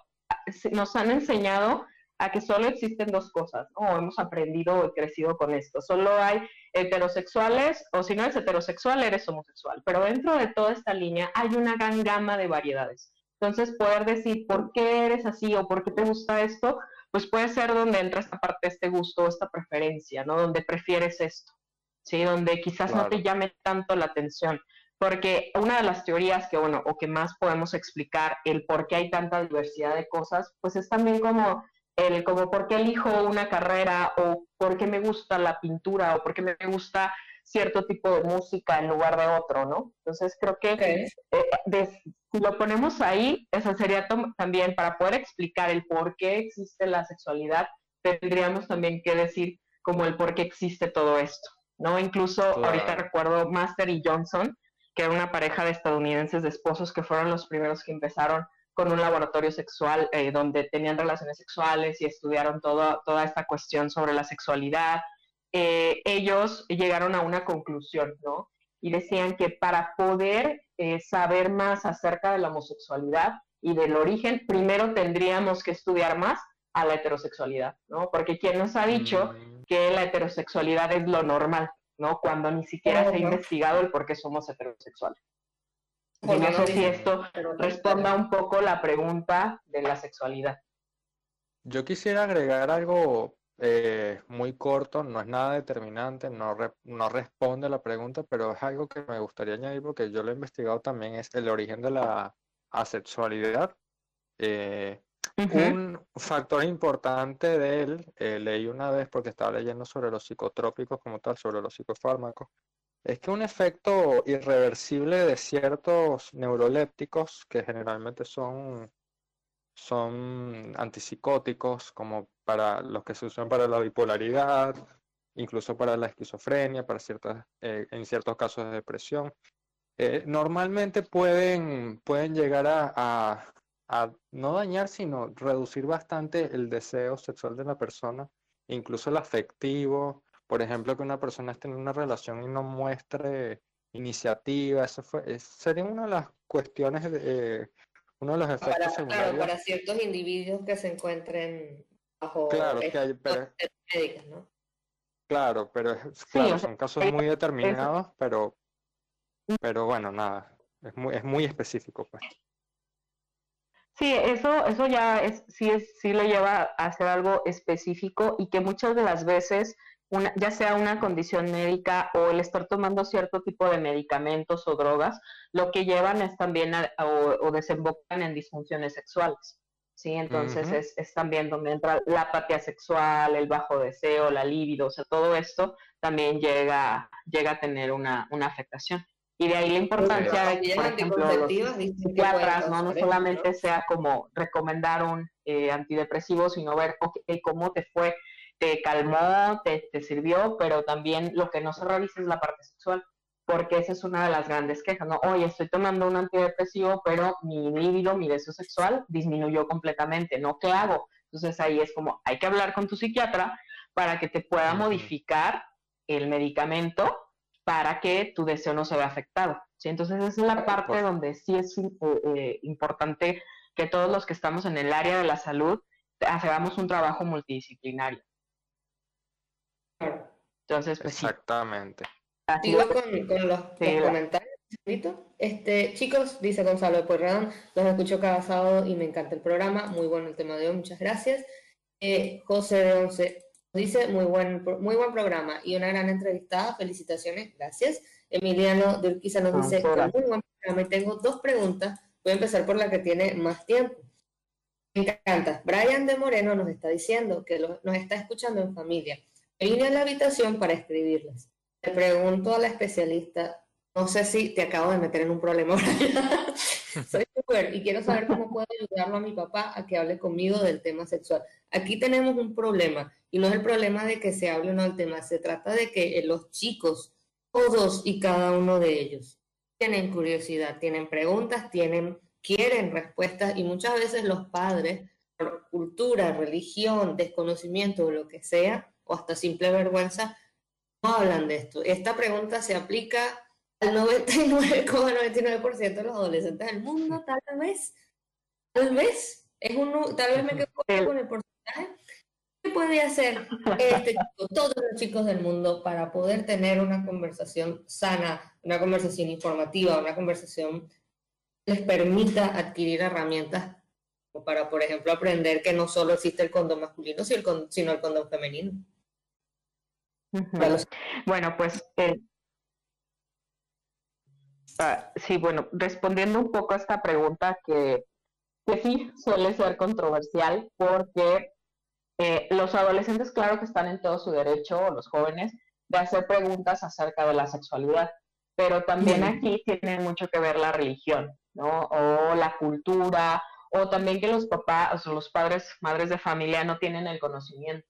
nos han enseñado a que solo existen dos cosas, ¿no? Hemos aprendido y crecido con esto. Solo hay heterosexuales, o si no eres heterosexual, eres homosexual. Pero dentro de toda esta línea hay una gran gama de variedades. Entonces, poder decir por qué eres así o por qué te gusta esto, pues puede ser donde entra esta parte, este gusto, esta preferencia, ¿no? Donde prefieres esto, ¿sí? Donde quizás no te llame tanto la atención. Porque una de las teorías que, bueno, o que más podemos explicar el por qué hay tanta diversidad de cosas, pues es también como el, como por qué elijo una carrera o por qué me gusta la pintura o por qué me gusta cierto tipo de música en lugar de otro, ¿no? Entonces creo que eh, si lo ponemos ahí, eso sería también para poder explicar el por qué existe la sexualidad, tendríamos también que decir como el por qué existe todo esto, ¿no? Incluso ahorita recuerdo Master y Johnson, que era una pareja de estadounidenses de esposos que fueron los primeros que empezaron con un laboratorio sexual eh, donde tenían relaciones sexuales y estudiaron toda esta cuestión sobre la sexualidad, eh, ellos llegaron a una conclusión, ¿no? Y decían que para poder eh, saber más acerca de la homosexualidad y del origen, primero tendríamos que estudiar más a la heterosexualidad, ¿no? Porque quien nos ha dicho mm. que la heterosexualidad es lo normal, ¿no? Cuando ni siquiera se ha investigado el por qué somos heterosexuales. Y no sé si esto responda un poco la pregunta de la sexualidad. Yo quisiera agregar algo eh, muy corto, no es nada determinante, no, no responde a la pregunta, pero es algo que me gustaría añadir porque yo lo he investigado también, es el origen de la asexualidad. Eh, un factor importante de él, eh, leí una vez porque estaba leyendo sobre los psicotrópicos como tal, sobre los psicofármacos, es que un efecto irreversible de ciertos neurolépticos, que generalmente son son antipsicóticos, como para los que se usan para la bipolaridad, incluso para la esquizofrenia, para ciertas, eh, en ciertos casos de depresión. eh, normalmente pueden, pueden llegar a, a, no dañar, sino reducir bastante el deseo sexual de la persona, incluso el afectivo. Por ejemplo, que una persona esté en una relación y no muestre iniciativa, eso fue, sería una de las cuestiones, de, uno de los efectos para, Claro, para ciertos individuos que se encuentren bajo claro, que hay, pero, médicas, ¿no? Claro, pero claro, son casos muy determinados, pero, pero bueno, nada, es muy, es muy específico, pues. Sí, eso, eso ya es, sí, es, sí le lleva a hacer algo específico y que muchas de las veces, una, ya sea una condición médica o el estar tomando cierto tipo de medicamentos o drogas, lo que llevan es también o, desembocan en disfunciones sexuales. Sí, entonces es, es, también donde entra la apatía sexual, el bajo deseo, la libido, o sea, todo esto también llega, llega a tener una, una afectación. Y de ahí la importancia de que, por ejemplo, los psiquiatras no, no solamente sea como recomendar un eh, antidepresivo, sino ver cómo te fue, te calmó, te, te, sirvió, pero también lo que no se realiza es la parte sexual, porque esa es una de las grandes quejas, ¿no? Oye, estoy tomando un antidepresivo, pero mi líbido, mi deseo sexual disminuyó completamente, ¿no? ¿Qué hago? Entonces ahí es como, hay que hablar con tu psiquiatra para que te pueda modificar el medicamento para que tu deseo no se vea afectado. ¿sí? Entonces esa es la parte donde sí es eh, eh, importante que todos los que estamos en el área de la salud hagamos un trabajo multidisciplinario. Entonces, pues Exactamente. Sigo con, los, comentarios. Este, chicos, dice Gonzalo de Pueyrredón, los escucho cada sábado y me encanta el programa. Muy bueno el tema de hoy, muchas gracias. Eh, José de Once, Dice, muy buen, muy buen programa y una gran entrevistada. Felicitaciones, gracias. Emiliano de Urquiza nos dice, muy buen programa y tengo dos preguntas. Voy a empezar por la que tiene más tiempo. Me encanta. Brian de Moreno nos está diciendo que nos está escuchando en familia. Vine a la habitación para escribirles. Le pregunto a la especialista, no sé si te acabo de meter en un problema, Soy y quiero saber cómo puedo ayudarlo a mi papá a que hable conmigo del tema sexual. Aquí tenemos un problema y no es el problema de que se hable o no del tema, se trata de que los chicos, todos y cada uno de ellos, tienen curiosidad, tienen preguntas, tienen, quieren respuestas y muchas veces los padres, por cultura, religión, desconocimiento o lo que sea, o hasta simple vergüenza, hablan de esto. Esta pregunta se aplica al 99,99% de los adolescentes del mundo, tal vez, tal vez, es un, tal vez me quedo con el porcentaje. ¿Qué puede hacer este chico, todos los chicos del mundo para poder tener una conversación sana, una conversación informativa, una conversación que les permita adquirir herramientas para, por ejemplo, aprender que no solo existe el condón masculino, sino el condón femenino? Bueno, pues eh, Ah, sí, bueno, respondiendo un poco a esta pregunta que, sí suele ser controversial porque eh, los adolescentes, claro que están en todo su derecho, o los jóvenes, de hacer preguntas acerca de la sexualidad, pero también aquí tiene mucho que ver la religión, ¿no? O la cultura, o también que los papás, o los padres, madres de familia no tienen el conocimiento.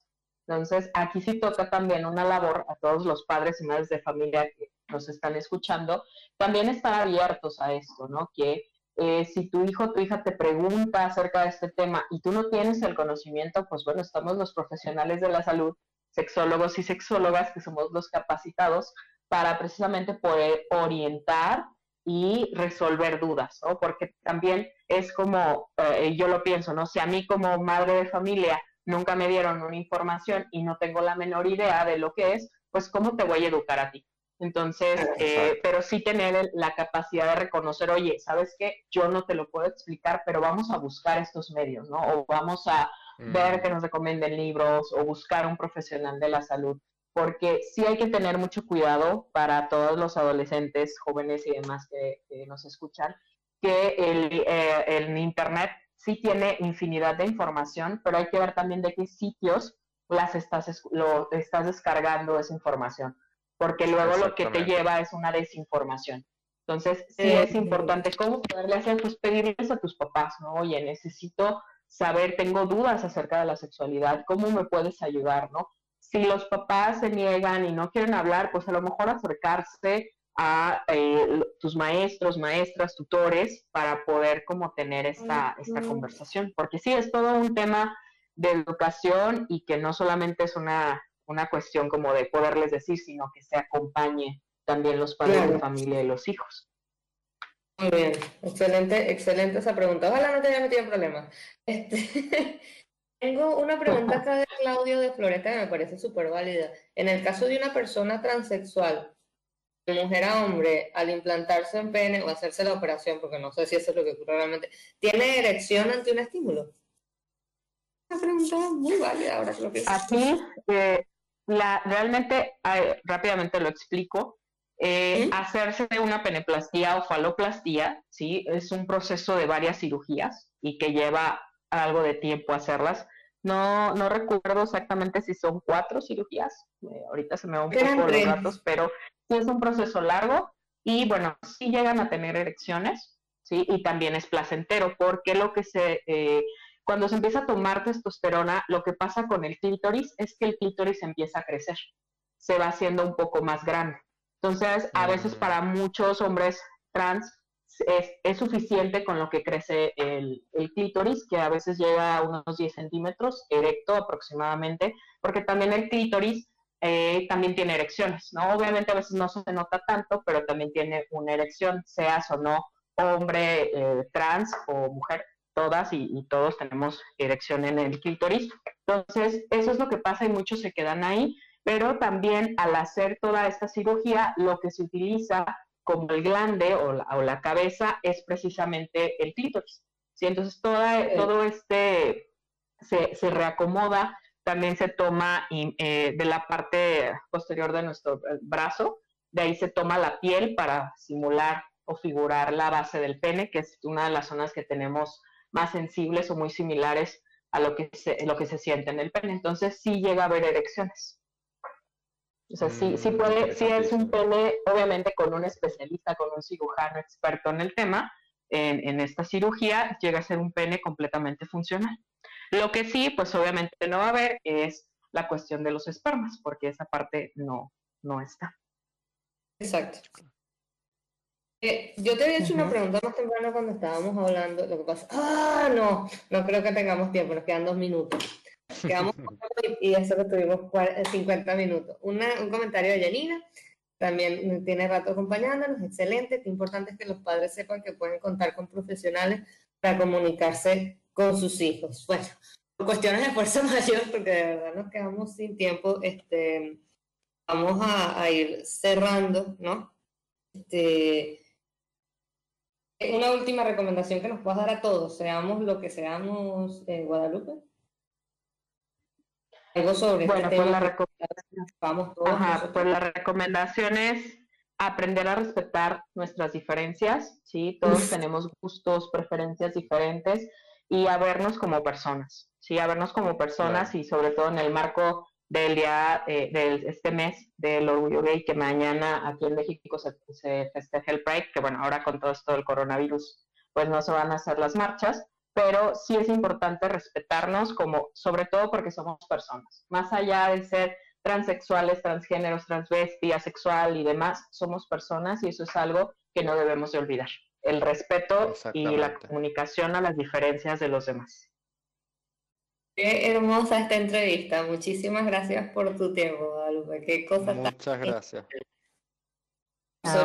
Entonces, aquí sí toca también una labor a todos los padres y madres de familia que nos están escuchando, también estar abiertos a esto, ¿no? Que eh, si tu hijo o tu hija te pregunta acerca de este tema y tú no tienes el conocimiento, pues bueno, estamos los profesionales de la salud, sexólogos y sexólogas, que somos los capacitados para precisamente poder orientar y resolver dudas, ¿no? Porque también es como, eh, yo lo pienso, ¿no? Si a mí como madre de familia nunca me dieron una información y no tengo la menor idea de lo que es, pues ¿cómo te voy a educar a ti? Entonces, eh, pero sí tener la capacidad de reconocer, oye, ¿sabes qué? Yo no te lo puedo explicar, pero vamos a buscar estos medios, ¿no? O vamos a ver que nos recomienden libros o buscar un profesional de la salud, porque sí hay que tener mucho cuidado para todos los adolescentes, jóvenes y demás que, nos escuchan, que el, eh, el Internet sí tiene infinidad de información, pero hay que ver también de qué sitios las estás, lo, estás descargando esa información porque luego lo que te lleva es una desinformación. Entonces, sí es importante cómo poderle hacer, pues pedirles a tus papás, ¿no? Oye, necesito saber, tengo dudas acerca de la sexualidad, ¿cómo me puedes ayudar, no? Si los papás se niegan y no quieren hablar, pues a lo mejor acercarse a eh, tus maestros, maestras, tutores, para poder como tener esta, esta conversación, porque sí, es todo un tema de educación y que no solamente es una, una cuestión como de poderles decir, sino que se acompañe también los padres de familia y los hijos. Muy bien, excelente, excelente esa pregunta. Ojalá no te haya metido en problemas. Este, tengo una pregunta acá de Claudio de Floreta que me parece súper válida. En el caso de una persona transexual, de mujer a hombre, al implantarse en pene o hacerse la operación, porque no sé si eso es lo que ocurre realmente, ¿tiene erección ante un estímulo? Una pregunta muy válida ahora creo que Aquí, eh, la, realmente, rápidamente lo explico. Eh, hacerse una peneplastía o faloplastía, ¿sí? Es un proceso de varias cirugías y que lleva algo de tiempo hacerlas. No, no recuerdo exactamente si son cuatro cirugías, eh, ahorita se me van un poco los datos, pero sí es un proceso largo y bueno, sí llegan a tener erecciones, ¿sí? Y también es placentero, porque lo que se, eh, cuando se empieza a tomar testosterona, lo que pasa con el clítoris es que el clítoris empieza a crecer, se va haciendo un poco más grande. Entonces, a veces mm. para muchos hombres trans es, suficiente con lo que crece el, clítoris, que a veces llega a unos 10 centímetros, erecto aproximadamente, porque también el clítoris eh, también tiene erecciones, ¿no? Obviamente a veces no se nota tanto, pero también tiene una erección, seas o no hombre eh, trans o mujer, todas y, y, todos tenemos erección en el clítoris. Entonces, eso es lo que pasa y muchos se quedan ahí pero también al hacer toda esta cirugía, lo que se utiliza como el glande o la, cabeza es precisamente el clítoris. ¿sí? Entonces, toda, todo este se, reacomoda, también se toma eh, de la parte posterior de nuestro eh, brazo, de ahí se toma la piel para simular o figurar la base del pene, que es una de las zonas que tenemos más sensibles o muy similares a lo que se, lo que se siente en el pene. Entonces sí llega a haber erecciones. O sea, sí, sí mm, puede, sí es un pene, obviamente con un especialista, con un cirujano experto en el tema, en, en, esta cirugía, llega a ser un pene completamente funcional. Lo que sí, pues obviamente no va a haber es la cuestión de los espermas, porque esa parte no, no está. Exacto. Eh, yo te había hecho una pregunta más temprano cuando estábamos hablando, lo que pasa, ah, no, no creo que tengamos tiempo, nos quedan dos minutos. Quedamos y eso que tuvimos 50 minutos. un comentario de Janina, también tiene rato acompañándonos, excelente. Qué importante es que los padres sepan que pueden contar con profesionales para comunicarse con sus hijos. Bueno, por cuestiones de fuerza mayor, porque de verdad nos quedamos sin tiempo, este, vamos a, ir cerrando, ¿no? Este, una última recomendación que nos puedas dar a todos, seamos lo que seamos en Guadalupe sobre bueno, este pues, la recomendación, pues la recomendación es aprender a respetar nuestras diferencias, ¿sí? Todos tenemos gustos, preferencias diferentes y a vernos como personas, ¿sí? A vernos como personas y sobre todo en el marco del día, eh, de este mes del orgullo gay, que mañana aquí en México se, se festeja el Pride, que bueno, ahora con todo esto del coronavirus, pues no se van a hacer las marchas, pero sí es importante respetarnos como, sobre todo porque somos personas. Más allá de ser transexuales, transgéneros, transvesti, asexual y demás, somos personas y eso es algo que no debemos de olvidar. El respeto y la comunicación a las diferencias de los demás. Qué hermosa esta entrevista. Muchísimas gracias por tu tiempo, Guadalupe. Qué cosa Muchas gracias.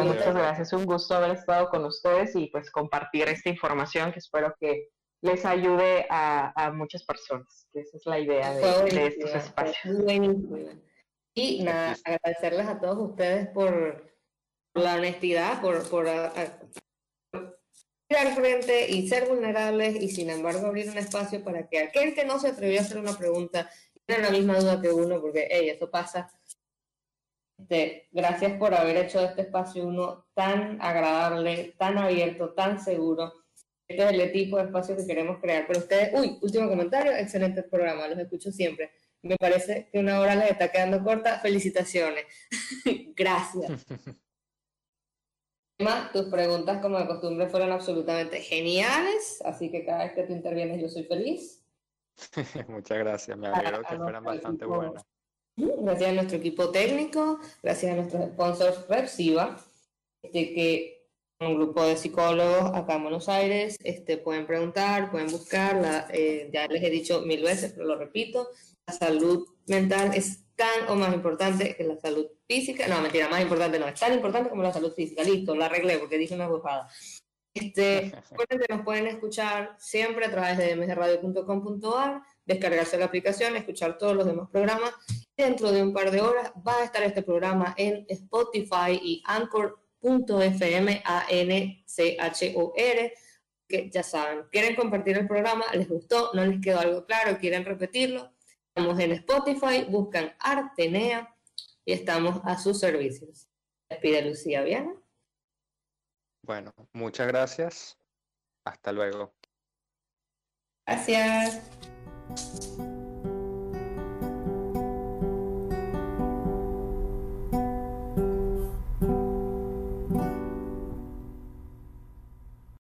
muchas gracias. Un gusto haber estado con ustedes y pues compartir esta información que espero que les ayude a, muchas personas, que esa es la idea de, estos espacios. Y nada, agradecerles a todos ustedes por la honestidad, por, por al frente y ser vulnerables y sin embargo abrir un espacio para que aquel que no se atrevió a hacer una pregunta tenga la misma duda que uno, porque hey, eso pasa. Este, gracias por haber hecho este espacio uno tan agradable, tan abierto, tan seguro este es el tipo de espacio que queremos crear. Pero ustedes, uy, último comentario, excelente programa, los escucho siempre. Me parece que una hora les está quedando corta. Felicitaciones. Gracias. Tus preguntas, como de costumbre, fueron absolutamente geniales, así que cada vez que tú intervienes yo soy feliz. Muchas gracias, me alegro que fueran bastante buenas. Gracias a nuestro equipo técnico, gracias a nuestros sponsors Repsiva este, que un grupo de psicólogos acá en Buenos Aires este, pueden preguntar, pueden buscar, la, eh, ya les he dicho mil veces, pero lo repito, la salud mental es tan o más importante que la salud física, no, mentira, más importante no, es tan importante como la salud física, listo, la arreglé porque dije una bufada. Este, recuerden que nos pueden escuchar siempre a través de msradio.com.ar, descargarse la aplicación, escuchar todos los demás programas. Dentro de un par de horas va a estar este programa en Spotify y Anchor.fm, A-N-C-H-O-R, que ya saben, quieren compartir el programa, les gustó, no les quedó algo claro, quieren repetirlo. Estamos en Spotify, buscan Artenea y estamos a sus servicios. Les pide Lucía Viana. Bueno, muchas gracias. Hasta luego. Gracias.